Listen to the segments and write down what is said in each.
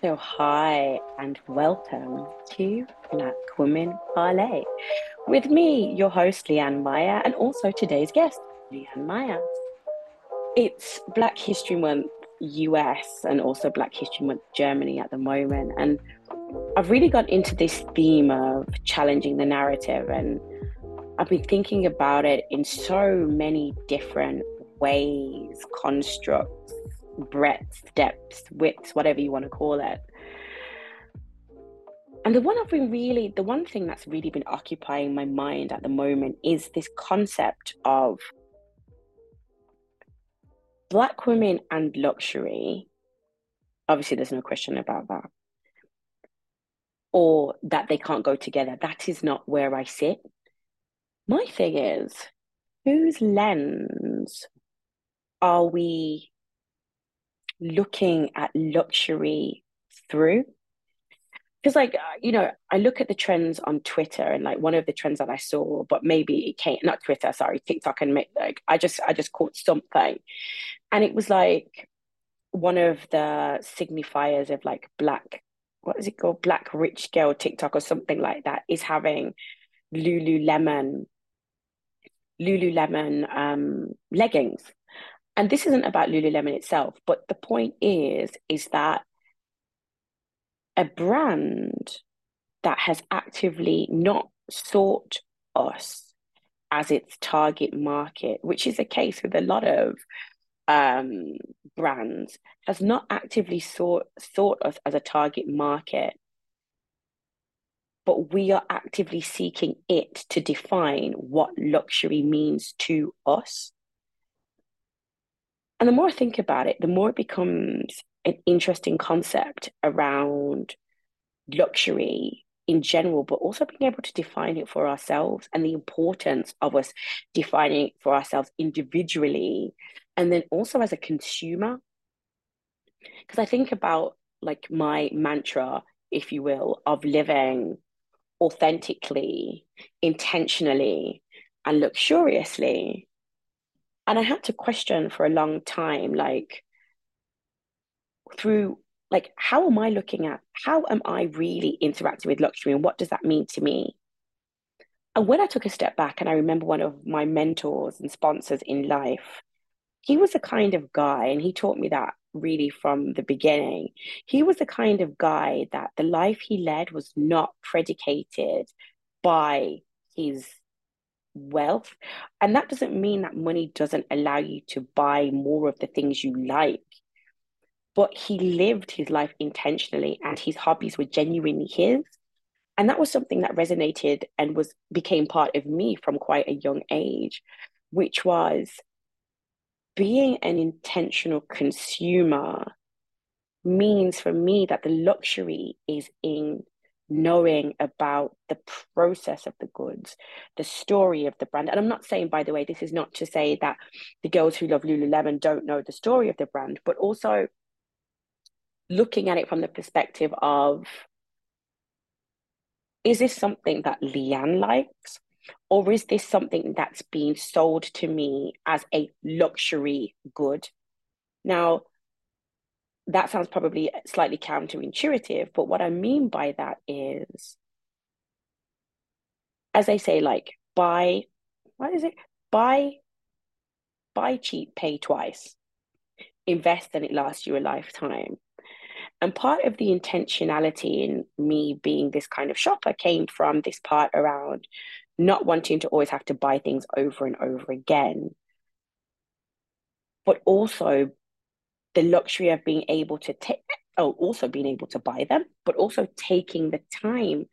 So, hi and welcome to Black Women Parlay with me, your host, Leanne Meyer, and also today's guest, Leanne Meyer. It's Black History Month US and also Black History Month Germany at the moment. And I've really got into this theme of challenging the narrative, and I've been thinking about it in so many different ways, constructs, breadth, depths, widths, whatever you want to call it. And the one I've been really, the one thing that's really been occupying my mind at the moment is this concept of Black women and luxury. Obviously, there's no question about that. Or that they can't go together. That is not where I sit. My thing is, whose lens are we looking at luxury through. Because like uh, you know i look at the trends on twitter and like one of the trends that i saw but maybe it came not twitter sorry tiktok and like i just i just caught something. And it was like one of the signifiers of like black what is it called? Black rich girl tiktok or something like that is having lululemon lululemon um leggings and this isn't about Lululemon itself, but the point is, is that a brand that has actively not sought us as its target market, which is the case with a lot of um, brands, has not actively sought, sought us as a target market, but we are actively seeking it to define what luxury means to us. And the more I think about it, the more it becomes an interesting concept around luxury in general, but also being able to define it for ourselves and the importance of us defining it for ourselves individually. And then also as a consumer. Because I think about like my mantra, if you will, of living authentically, intentionally, and luxuriously and I had to question for a long time, like through like how am I looking at how am I really interacting with luxury and what does that mean to me? And when I took a step back and I remember one of my mentors and sponsors in life, he was a kind of guy, and he taught me that really from the beginning. He was the kind of guy that the life he led was not predicated by his wealth. And that doesn't mean that money doesn't allow you to buy more of the things you like. But he lived his life intentionally and his hobbies were genuinely his. And that was something that resonated and was became part of me from quite a young age, which was being an intentional consumer means for me that the luxury is in knowing about the process of the goods, the story of the brand. And I'm not saying, by the way, this is not to say that the girls who love Lululemon don't know the story of the brand, but also looking at it from the perspective of is this something that Leanne likes? Or is this something that's being sold to me as a luxury good? Now, that sounds probably slightly counterintuitive, but what I mean by that is, as I say, like buy, what is it? Buy, buy cheap, pay twice. Invest and it lasts you a lifetime. And part of the intentionality in me being this kind of shopper came from this part around not wanting to always have to buy things over and over again, but also the luxury of being able to take, oh, also being able to buy them, but also taking the time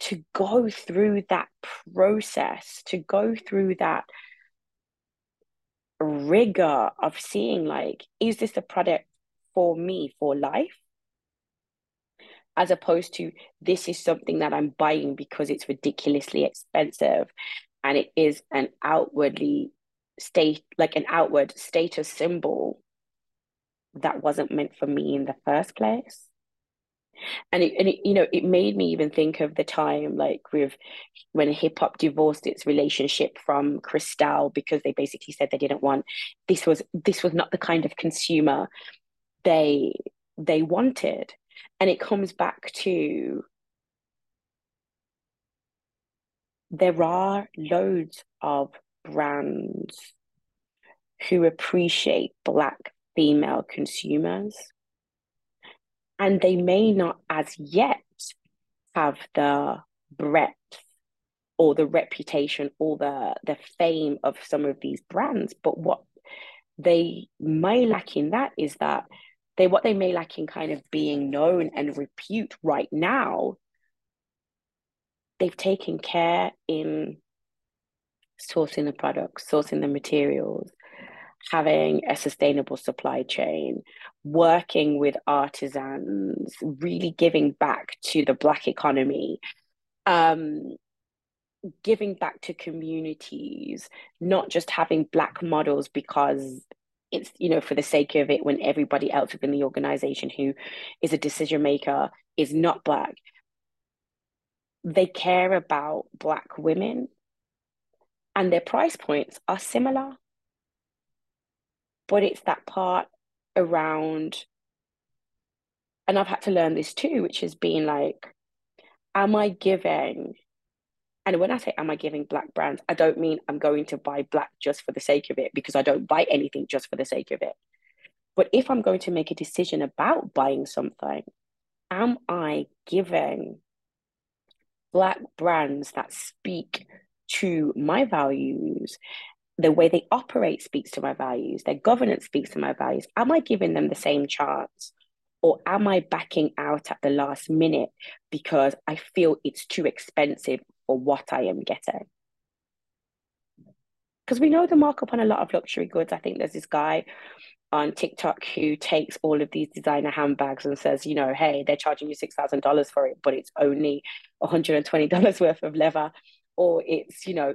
to go through that process, to go through that rigor of seeing like, is this a product for me for life? As opposed to this is something that I'm buying because it's ridiculously expensive and it is an outwardly state like an outward status symbol that wasn't meant for me in the first place. And it, and it, you know it made me even think of the time like with when hip hop divorced its relationship from Cristal because they basically said they didn't want this was this was not the kind of consumer they they wanted. And it comes back to there are loads of brands who appreciate Black female consumers. And they may not as yet have the breadth or the reputation or the, the fame of some of these brands. But what they may lack in that is that they what they may lack in kind of being known and repute right now they've taken care in sourcing the products sourcing the materials having a sustainable supply chain working with artisans really giving back to the black economy um, giving back to communities not just having black models because it's you know for the sake of it when everybody else within the organization who is a decision maker is not black. They care about black women and their price points are similar but it's that part around and i've had to learn this too which has been like am i giving and when I say, am I giving black brands, I don't mean I'm going to buy black just for the sake of it, because I don't buy anything just for the sake of it. But if I'm going to make a decision about buying something, am I giving black brands that speak to my values? The way they operate speaks to my values, their governance speaks to my values. Am I giving them the same chance? Or am I backing out at the last minute because I feel it's too expensive for what I am getting. Because we know the markup on a lot of luxury goods. I think there's this guy on TikTok who takes all of these designer handbags and says, you know, hey, they're charging you $6,000 for it, but it's only $120 worth of leather, or it's, you know,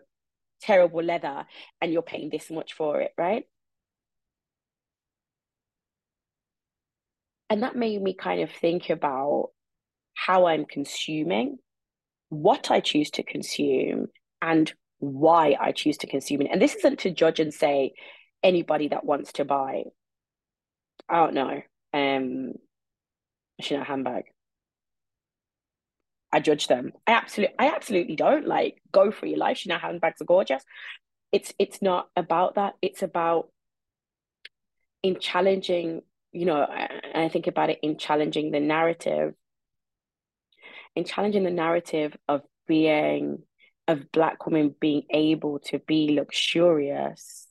terrible leather and you're paying this much for it, right? And that made me kind of think about how I'm consuming what I choose to consume and why I choose to consume it. And this isn't to judge and say anybody that wants to buy, I don't know, um, Chanel handbag. I judge them. I absolutely, I absolutely don't like go for your life. Chanel handbags are gorgeous. It's it's not about that. It's about in challenging, you know, and I think about it in challenging the narrative in challenging the narrative of being of black women being able to be luxurious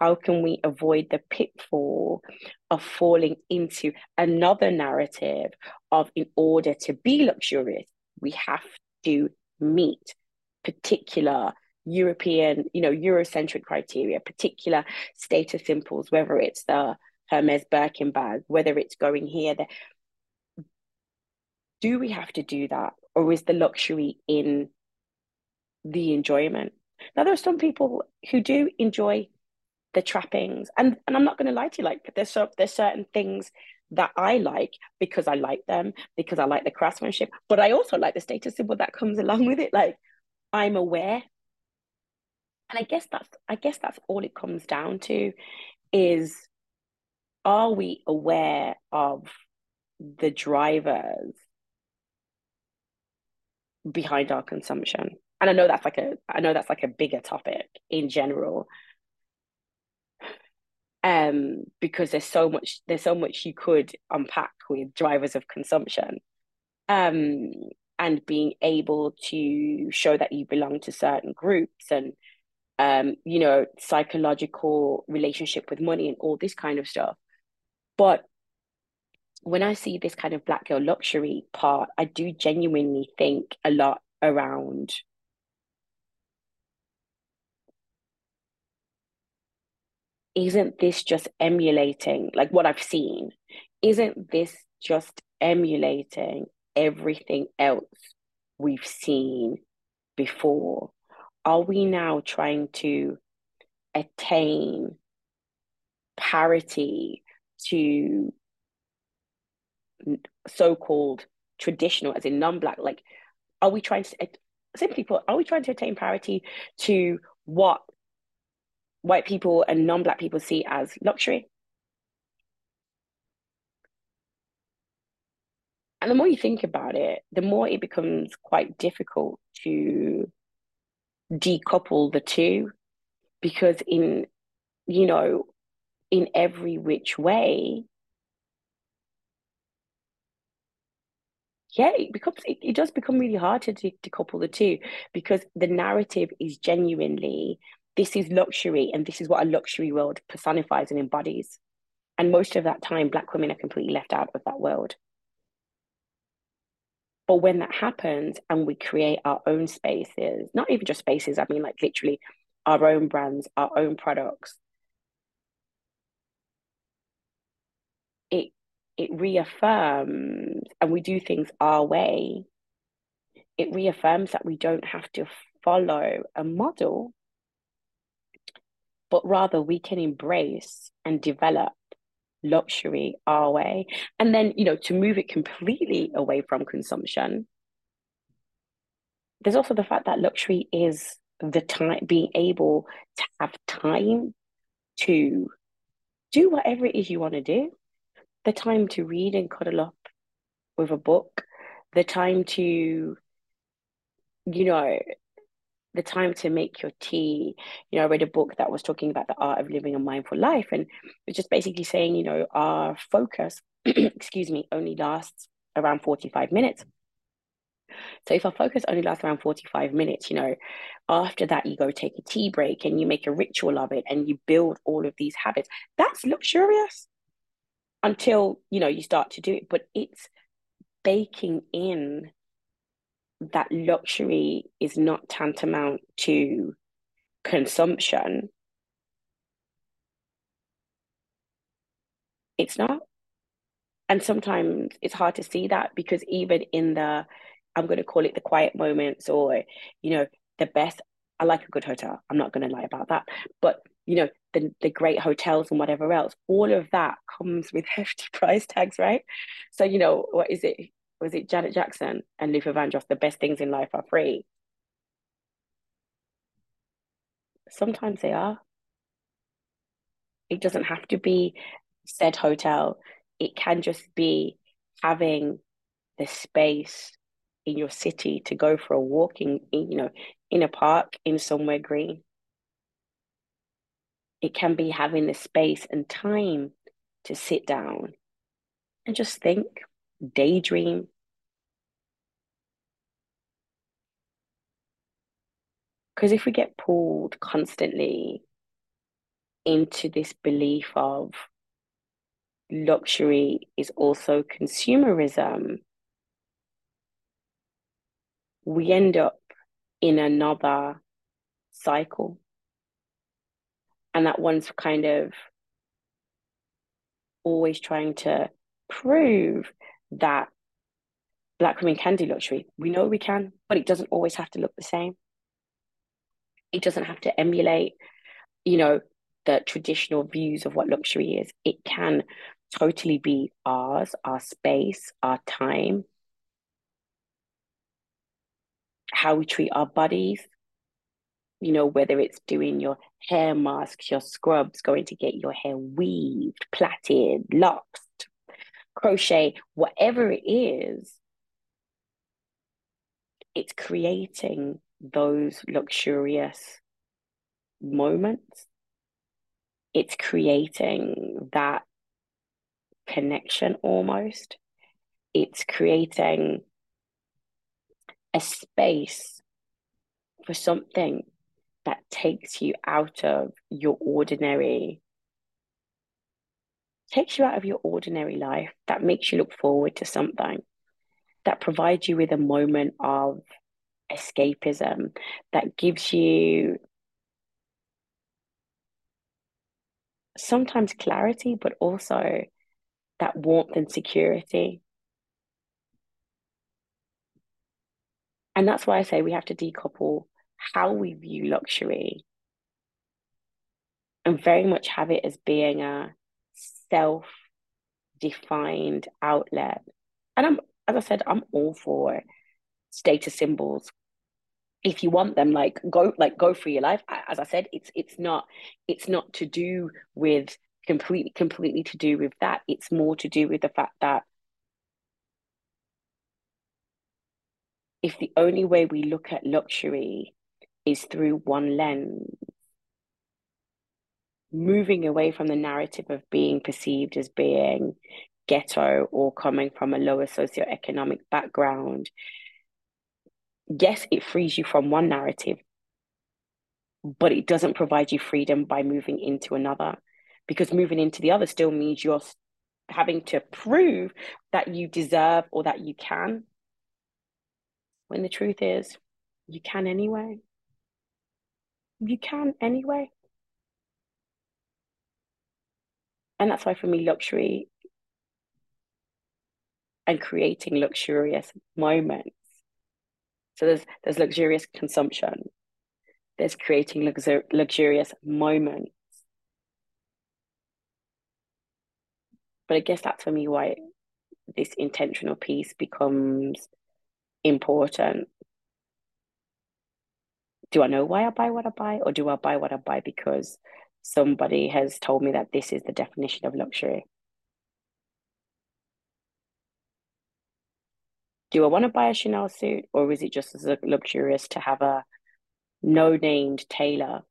how can we avoid the pitfall of falling into another narrative of in order to be luxurious we have to meet particular european you know eurocentric criteria particular status symbols whether it's the hermes birkin bag whether it's going here there. Do we have to do that or is the luxury in the enjoyment? Now there are some people who do enjoy the trappings and and i'm not going to lie to you like there's so there's certain things that i like because i like them because i like the craftsmanship but i also like the status symbol that comes along with it. Like i'm aware. And i guess that's i guess that's all it comes down to is are we aware of the drivers behind our consumption? And i know that's like a i know that's like a bigger topic in general um because there's so much there's so much you could unpack with drivers of consumption um and being able to show that you belong to certain groups and um you know psychological relationship with money and all this kind of stuff. But when I see this kind of black girl luxury part, I do genuinely think a lot around isn't this just emulating like what I've seen? Isn't this just emulating everything else we've seen before? Are we now trying to attain parity to so-called traditional, as in non-black, like, are we trying to simply put, are we trying to attain parity to what white people and non-black people see as luxury? And the more you think about it, the more it becomes quite difficult to decouple the two because in you know in every which way yeah it becomes it, it does become really hard to decouple the two because the narrative is genuinely this is luxury and this is what a luxury world personifies and embodies. And most of that time black women are completely left out of that world. But when that happens and we create our own spaces not even just spaces i mean like literally our own brands our own products it it reaffirms and we do things our way it reaffirms that we don't have to follow a model but rather we can embrace and develop luxury our way. And then you know to move it completely away from consumption there's also the fact that luxury is the time being able to have time to do whatever it is you want to do. The time to read and cuddle up with a book, the time to, you know, the time to make your tea. You know, I read a book that was talking about the art of living a mindful life, and it's just basically saying, you know, our focus, excuse me, only lasts around 45 minutes. So if our focus only lasts around 45 minutes, you know, after that you go take a tea break and you make a ritual of it and you build all of these habits. That's luxurious until you know you start to do it but it's baking in that luxury is not tantamount to consumption it's not. And sometimes it's hard to see that because even in the i'm going to call it the quiet moments or you know the best i like a good hotel i'm not going to lie about that but you know the, the great hotels and whatever else all of that comes with hefty price tags right? So you know what is it was it janet jackson and luther vandross the best things in life are free sometimes they are. It doesn't have to be said hotel. It can just be having the space in your city to go for a walking you know in a park in somewhere green. It can be having the space and time to sit down and just think, daydream. Because if we get pulled constantly into this belief of luxury is also consumerism, we end up in another cycle and that one's kind of always trying to prove that black women can do luxury. We know we can, but it doesn't always have to look the same. It doesn't have to emulate, you know, the traditional views of what luxury is. It can totally be ours, our space, our time, how we treat our bodies, you know, whether it's doing your hair masks, your scrubs, going to get your hair weaved, plaited, locked, crochet, whatever it is, it's creating those luxurious moments. It's creating that connection almost. It's creating a space for something that takes you out of your ordinary takes you out of your ordinary life that makes you look forward to something that provides you with a moment of escapism that gives you sometimes clarity but also that warmth and security. And that's why i say we have to decouple how we view luxury and very much have it as being a self defined outlet. And I'm, as I said, I'm all for status symbols. If you want them, like go, like go for your life. As I said, it's it's not it's not to do with completely completely to do with that. It's more to do with the fact that if the only way we look at luxury is through one lens, moving away from the narrative of being perceived as being ghetto or coming from a lower socioeconomic background, yes, it frees you from one narrative, but it doesn't provide you freedom by moving into another because moving into the other still means you're having to prove that you deserve or that you can. When the truth is you can anyway. You can anyway and that's why for me luxury and creating luxurious moments so there's there's luxurious consumption there's creating luxur- luxurious moments. But I guess that's for me why this intentional piece becomes important. Do I know why I buy what I buy, or do I buy what I buy because somebody has told me that this is the definition of luxury? Do I want to buy a Chanel suit, or is it just as luxurious to have a no named tailor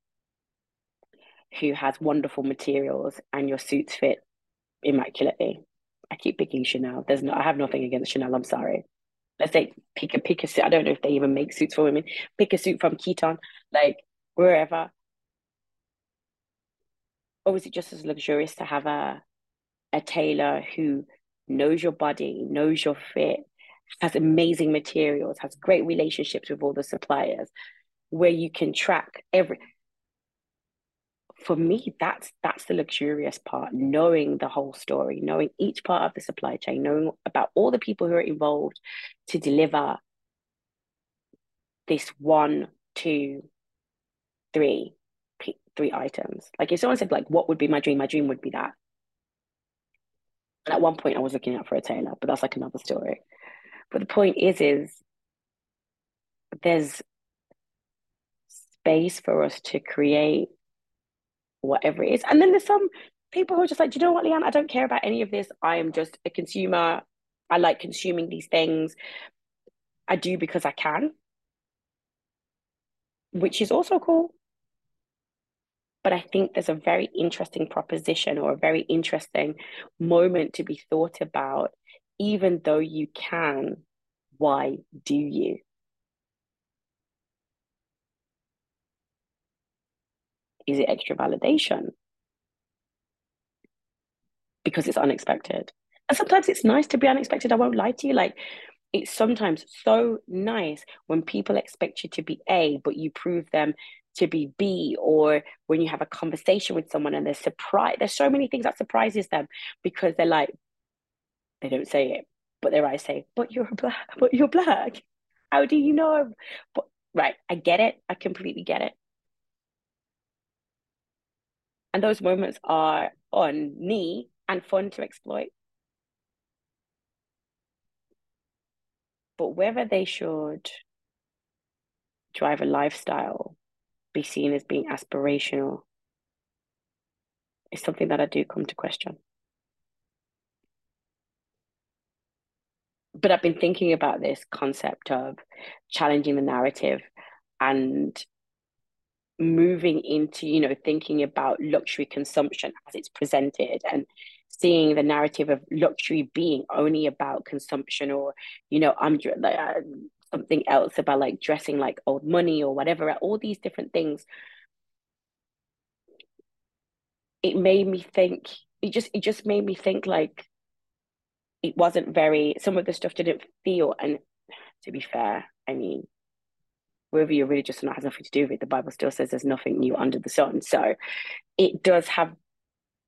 who has wonderful materials and your suits fit immaculately. I keep picking Chanel. There's no I have nothing against Chanel, I'm sorry. Let's say pick a pick a suit. I don't know if they even make suits for women. Pick a suit from Kiton, like wherever. It just as luxurious to have a a tailor who knows your body, knows your fit, has amazing materials, has great relationships with all the suppliers, where you can track every? For me that's that's the luxurious part knowing the whole story knowing each part of the supply chain knowing about all the people who are involved to deliver this one two three three items like if someone said like what would be my dream my dream would be that and at one point i was looking out for a tailor but that's like another story but the point is is there's space for us to create whatever it is. And then there's some people who are just like, do you know what, Leanne, I don't care about any of this. I am just a consumer. I like consuming these things. I do because I can, which is also cool. But I think there's a very interesting proposition or a very interesting moment to be thought about. Even though you can, why do you? Is it extra validation? Because it's unexpected. And sometimes it's nice to be unexpected. I won't lie to you. Like, it's sometimes so nice when people expect you to be A, but you prove them to be B, or when you have a conversation with someone and they're surprised. There's so many things that surprises them because they're like, they don't say it, but their eyes say, "But you're black. But you're black. How do you know?" But right, I get it. I completely get it. And those moments are on me and fun to exploit. But whether they should drive a lifestyle, be seen as being aspirational, is something that I do come to question. But I've been thinking about this concept of challenging the narrative and moving into you know thinking about luxury consumption as it's presented and seeing the narrative of luxury being only about consumption or you know i'm uh, something else about like dressing like old money or whatever all these different things it made me think it just it just made me think like it wasn't very some of the stuff didn't feel and to be fair i mean whether you're religious or not has nothing to do with it. The Bible still says there's nothing new under the sun. So it does have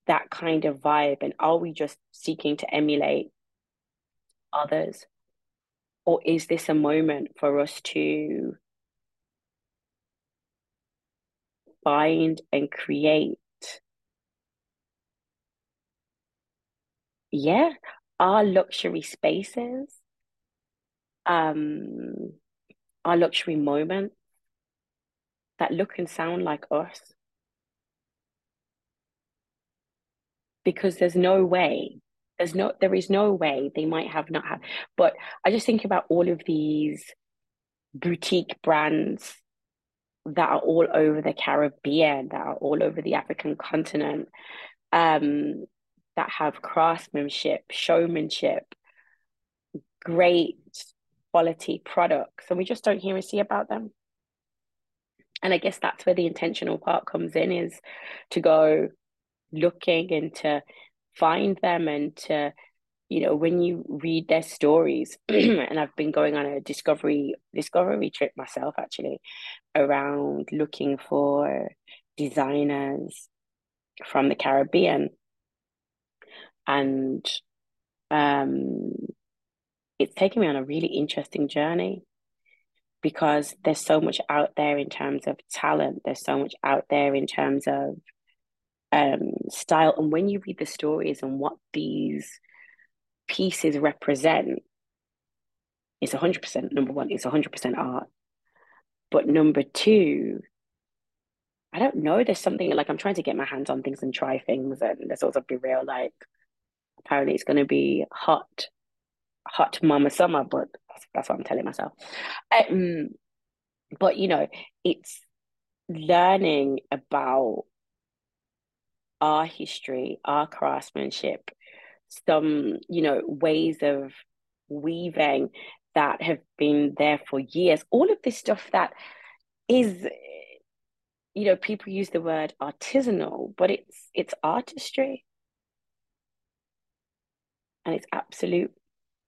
that kind of vibe. And are we just seeking to emulate others? Or is this a moment for us to find and create? Yeah, our luxury spaces. Um, our luxury moments that look and sound like us. Because there's no way, there's no, there is no way they might have not had. But I just think about all of these boutique brands that are all over the Caribbean, that are all over the African continent, um, that have craftsmanship, showmanship, great quality products, and we just don't hear and see about them. And I guess that's where the intentional part comes in is to go looking and to find them and to you know when you read their stories and I've been going on a discovery discovery trip myself actually around looking for designers from the Caribbean. And um it's taken me on a really interesting journey because there's so much out there in terms of talent. There's so much out there in terms of um, style. And when you read the stories and what these pieces represent, it's 100% number one, it's 100% art. But number two, I don't know, there's something like I'm trying to get my hands on things and try things. And there's also be real, like, apparently it's going to be hot, hot mama summer, but that's, that's what I'm telling myself. Um, but, you know, it's learning about our history, our craftsmanship, some, you know, ways of weaving that have been there for years. All of this stuff that is, you know, people use the word artisanal, but it's it's artistry. And it's absolute,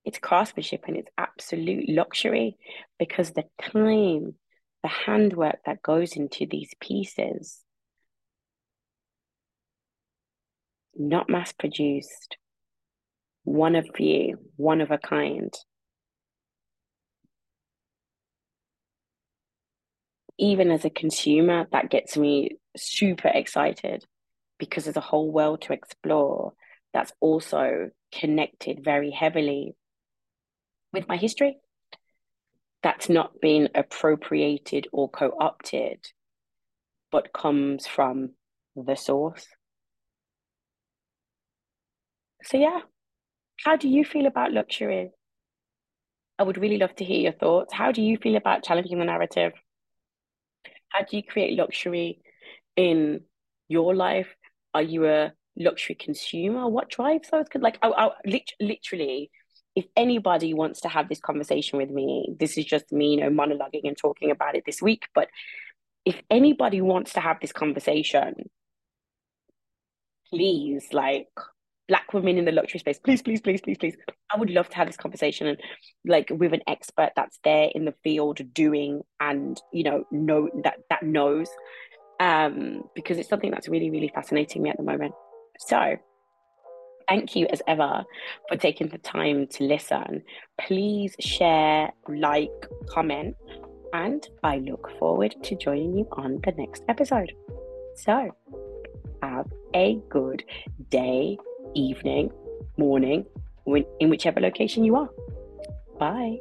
it's craftsmanship and it's absolute luxury because the time, the handwork that goes into these pieces not mass produced, one of few, one of a kind. Even as a consumer, that gets me super excited because there's a whole world to explore that's also connected very heavily with my history. That's not been appropriated or co opted, but comes from the source. So yeah, how do you feel about luxury? I would really love to hear your thoughts. How do you feel about challenging the narrative? How do you create luxury in your life? Are you a luxury consumer? What drives those? Like, oh, oh, I, I, literally, if anybody wants to have this conversation with me, this is just me, you know, monologuing and talking about it this week. But if anybody wants to have this conversation, please, like, black women in the luxury space. Please please please please please. I would love to have this conversation and like with an expert that's there in the field doing and you know know that that knows um because it's something that's really really fascinating me at the moment. So thank you as ever for taking the time to listen. Please share like comment and i look forward to joining you on the next episode. So have a good day evening, morning, in whichever location you are. Bye.